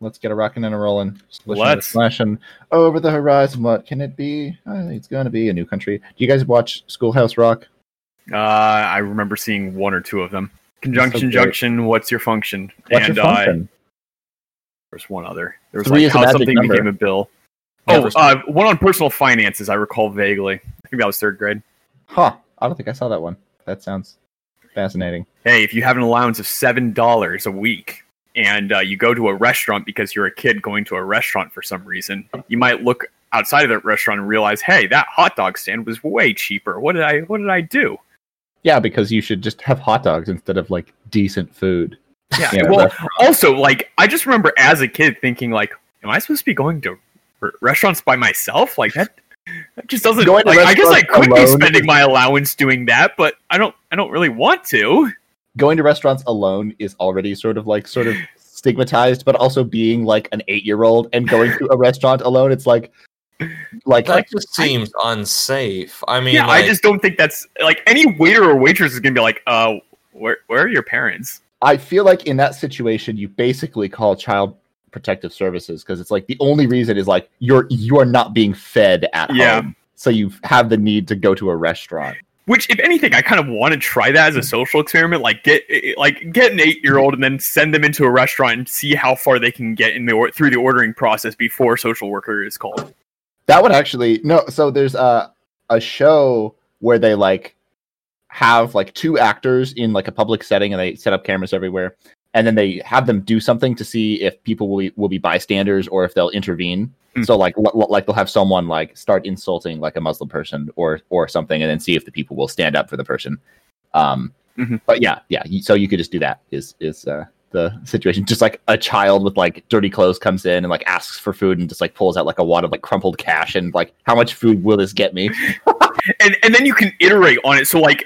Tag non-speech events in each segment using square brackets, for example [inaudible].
let's get a rocking and a rolling. Let's. splashing over the horizon. What can it be? It's gonna be a new country. Do you guys watch Schoolhouse Rock? Uh, I remember seeing one or two of them. Conjunction, great. junction. What's your function? What's and your function? Uh, there's one other. There was Three like how something number. became a bill. Oh, uh, one on personal finances. I recall vaguely. I think that was third grade. huh? I don't think I saw that one. That sounds fascinating. Hey, if you have an allowance of seven dollars a week and uh, you go to a restaurant because you're a kid going to a restaurant for some reason, you might look outside of that restaurant and realize, hey, that hot dog stand was way cheaper. What did I What did I do? Yeah, because you should just have hot dogs instead of like decent food. Yeah. Well, also, like, I just remember as a kid thinking, like, am I supposed to be going to r- restaurants by myself? Like that. That just doesn't. Going Like, I guess I could be spending my allowance doing that, but I don't. I don't really want to. Going to restaurants alone is already sort of like sort of stigmatized, but also being like an eight year old and going to a restaurant alone, it's like like That just seems unsafe. I mean, yeah, like, I just don't think that's like any waiter or waitress is gonna be like, uh, where where are your parents? I feel like in that situation, you basically call child protective services because it's like the only reason is like you're you are not being fed at Yeah. home, so you have the need to go to a restaurant. Which, if anything, I kind of want to try that as a social experiment. Like get eh, eh, like get an eight year old and then send them into a restaurant and see how far they can get in the or- through the ordering process before social worker is called. That would actually no. So there's a a show where they like have like two actors in like a public setting and they set up cameras everywhere and then they have them do something to see if people will be, will be bystanders or if they'll intervene. Hmm. So like l- like they'll have someone like start insulting like a Muslim person or or something and then see if the people will stand up for the person. Um Mhm. but yeah, yeah, so you could just do that is is uh the situation just like a child with like dirty clothes comes in and like asks for food and just like pulls out like a wad of like crumpled cash and like how much food will this get me [laughs] and and then you can iterate on it. So like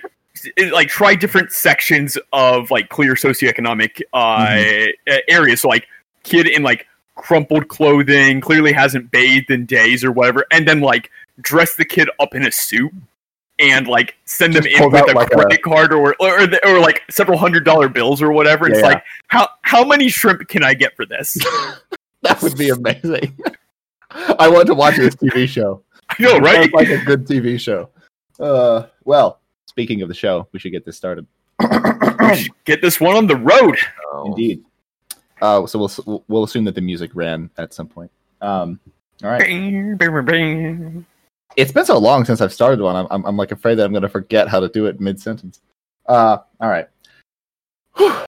like try different sections of like clear socioeconomic uh Mm-hmm. areas. So like kid in like crumpled clothing, clearly hasn't bathed in days or whatever, and then like dress the kid up in a suit. And like send them in with a like, a- credit card or or, or, the- or like several hundred dollar bills or whatever. Yeah, it's yeah. like how how many shrimp can I get for this? [laughs] [laughs] that would be amazing i want to watch this tv show [laughs] I know, right? Sounds like a good tv show uh well speaking of the show we should get this started [coughs] get this one on the road. oh. indeed uh so we'll we'll assume that the music ran at some point um all right Bing, bing, bing, bing. it's been so long since I've started one. I'm, I'm, I'm like afraid that I'm going to forget how to do it mid sentence. Uh, all right. Whew.